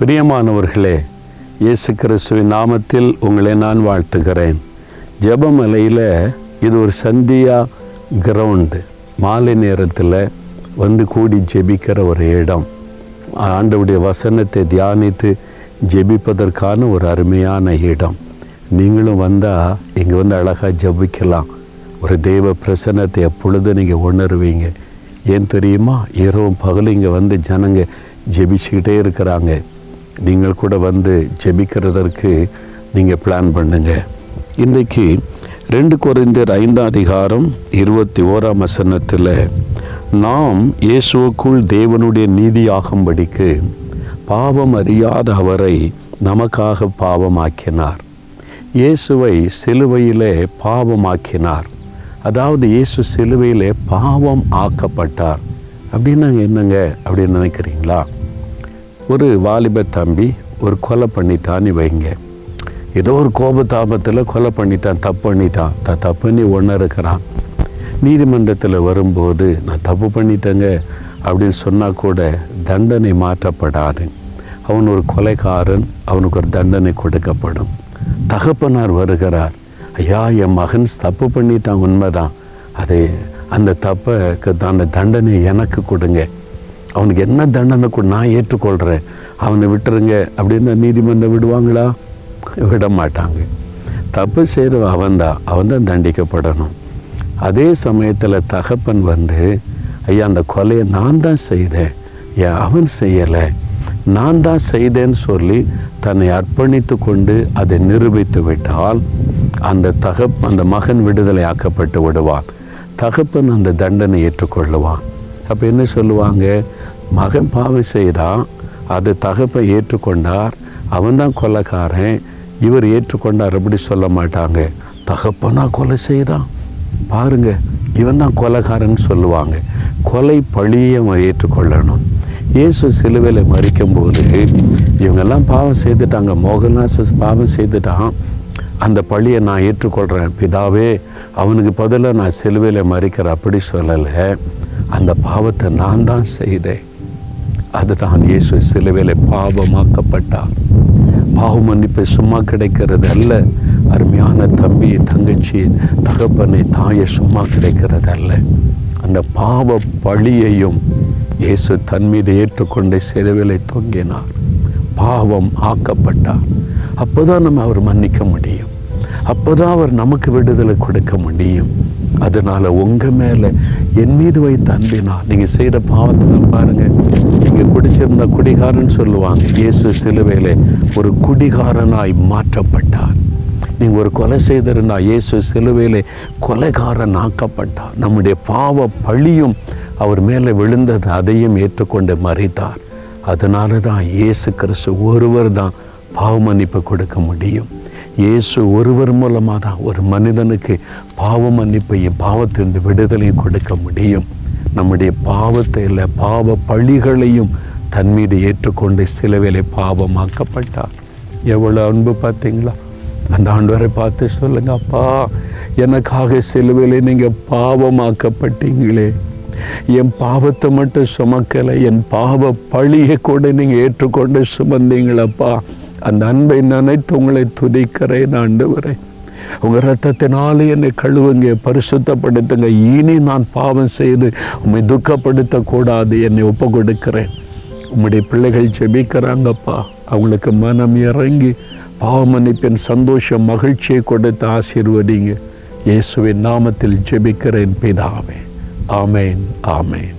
பிரியமானவர்களே இயேசு கிறிஸ்துவின் நாமத்தில் உங்களை நான் வாழ்த்துகிறேன். ஜெபமலையில் இது ஒரு சந்தியா கிரவுண்டு மாலை நேரத்தில் வந்து கூடி ஜெபிக்கிற ஒரு இடம். ஆண்டவுடைய வசனத்தை தியானித்து ஜெபிப்பதற்கான ஒரு அருமையான இடம். நீங்களும் வந்தால் இங்கே வந்து அழகாக ஜெபிக்கலாம். ஒரு தெய்வ பிரசன்னத்தை எப்பொழுது நீங்கள் உணருவீங்க? ஏன் தெரியுமா? இரவும் பகலும் இங்கே வந்து ஜனங்க ஜெபிச்சுக்கிட்டே இருக்கிறாங்க. நீங்கள் கூட வந்து ஜெபிக்கிறதற்கு நீங்கள் பிளான் பண்ணுங்க. இன்றைக்கு ரெண்டு குறைந்தர் ஐந்தாம் அதிகாரம் இருபத்தி ஓராம் வசனத்தில் நாம் இயேசுவுக்குள் தேவனுடைய நீதியாகும்படிக்கு பாவம் அறியாத அவரை நமக்காக பாவமாக்கினார். இயேசுவை சிலுவையிலே பாவமாக்கினார். அதாவது இயேசு சிலுவையிலே பாவம் ஆக்கப்பட்டார். அப்படின்னா என்னங்க? அப்படின்னு நினைக்கிறீங்களா? ஒரு வாலிப தம்பி ஒரு கொலை பண்ணிட்டான்னு வைங்க. ஏதோ ஒரு கோபதாபத்தில் கொலை பண்ணிட்டான் தப்பு பண்ணிட்டான். த தப்புன்னு ஒன்று இருக்கிறான். நீதிமன்றத்தில் வரும்போது நான் தப்பு பண்ணிட்டேங்க அப்படின்னு சொன்னால் கூட தண்டனை மாற்றப்படாது. அவன் ஒரு கொலைக்காரன் அவனுக்கு ஒரு தண்டனை கொடுக்கப்படும். தகப்பனார் வருகிறார். ஐயா என் மகன் தப்பு பண்ணிட்டான். உண்மைதான். அது அந்த தப்பை அந்த தண்டனை எனக்கு கொடுங்க. அவனுக்கு என்ன தண்டனை கொடு நான் ஏற்றுக்கொள்கிறேன் அவனை விட்டுருங்க அப்படின்னு நீதிமன்றம் விடுவாங்களா? விட மாட்டாங்க தப்பு செய்கிற அவன்தான் அவன் தான் தண்டிக்கப்படணும். அதே சமயத்தில் தகப்பன் வந்து ஐயா அந்த கொலையை நான் தான் செய்தேன். ஏன் அவன் செய்யலை? நான் தான் செய்தேன்னு சொல்லி தன்னை அர்ப்பணித்து கொண்டு அதை நிரூபித்து விட்டால் அந்த தகப் அந்த மகன் விடுதலை ஆக்கப்பட்டு விடுவான். தகப்பன் அந்த தண்டனை ஏற்றுக்கொள்ளுவான். அப்போ என்ன சொல்லுவாங்க? மகன் பாவம் செய்கிறான் அது தகப்பை ஏற்றுக்கொண்டார் அவன் தான் கொலைக்காரன் இவர் ஏற்றுக்கொண்டார் அப்படி சொல்ல மாட்டாங்க. தகப்பனா கொலை செய்கிறான் பாருங்க இவன் தான் கொலைகாரன் சொல்லுவாங்க. கொலை பழியை அவன் ஏற்றுக்கொள்ளணும். இயேசு சிலுவையில் மறிக்கும்போது இவங்கெல்லாம் பாவம் செய்துட்டாங்க. மோகன்லாசஸ் பாவம் செய்துட்டான். அந்த பழியை நான் ஏற்றுக்கொள்கிறேன் பிதாவே அவனுக்கு பதிலாக நான் சிலுவையில் மறிக்கிறேன் அப்படி சொல்லலை. அந்த பாவத்தை நான் தான் செய்தேன். அதுதான் இயேசு சிலுவையில் பாவமாக்கப்பட்டார். பாவ மன்னிப்பு சும்மா கிடைக்கிறது அல்ல. அருமையான தம்பி தங்கச்சி தகப்பனை தாயை சும்மா கிடைக்கிறது அல்ல. அந்த பாவ பழியையும் இயேசு தன் மீது ஏற்றுக்கொண்டு சிலுவிலை தொங்கினார். பாவம் ஆக்கப்பட்டார். அப்போதான் நம்ம அவர் மன்னிக்க முடியும். அப்போதான் அவர் நமக்கு விடுதலை கொடுக்க முடியும். அதனால உங்க மேல என் மீது வைத்த அன்பினா நீங்க செய்யற பாவத்தை பாருங்க. நீங்க குடிச்சிருந்த குடிகாரன் சொல்லுவாங்க இயேசு சிலுவையில ஒரு குடிகாரனாய் மாற்றப்பட்டார். நீங்க ஒரு கொலை செய்திருந்தா இயேசு சிலுவையிலே கொலைகாரன் ஆக்கப்பட்டார் நம்முடைய பாவ பழியும் அவர் மேலே விழுந்தது அதையும் ஏற்றுக்கொண்டு மறைத்தார். அதனால தான் இயேசு கிறிஸ்து ஒருவர் தான் பாவ மன்னிப்பு கொடுக்க முடியும். இயேசு ஒருவர் மூலமாக தான் ஒரு மனிதனுக்கு பாவ மன்னிப்பையும் பாவத்திலிருந்து விடுதலையும் கொடுக்க முடியும். நம்முடைய பாவத்தை இல்லை பாவ பழிகளையும் தன் மீது ஏற்றுக்கொண்டு வேலை பாவமாக்கப்பட்டார். எவ்வளோ அன்பு பார்த்தீங்களா? அந்த ஆண்டவரை பார்த்து சொல்லுங்க அப்பா எனக்காக சிலுவையில் நீங்கள் பாவமாக்கப்பட்டீங்களே. என் பாவத்தை மட்டும் சுமக்கலை என் பாவ பழியை கூட நீங்கள் ஏற்றுக்கொண்டு சுமந்தீங்களப்பா. அந்த அன்பை நினைத்து உங்களை துதிக்கிறேன் ஆண்டவரே. உங்கள் ரத்தத்தினாலே என்னை கழுவுங்க பரிசுத்தப்படுத்துங்க. இனி நான் பாவம் செய்து உண்மை துக்கப்படுத்தக்கூடாது என்னை ஒப்பு கொடுக்கிறேன் உம்முடைய பிள்ளைகள் ஜெபிக்கிறாங்கப்பா. அவங்களுக்கு மனம் இறங்கி பாவ மன்னிப்பின் சந்தோஷம் மகிழ்ச்சியை கொடுத்து ஆசீர்வதிங்க. இயேசுவின் நாமத்தில் ஜெபிக்கிறேன் பிதாவே. ஆமேன் ஆமேன்.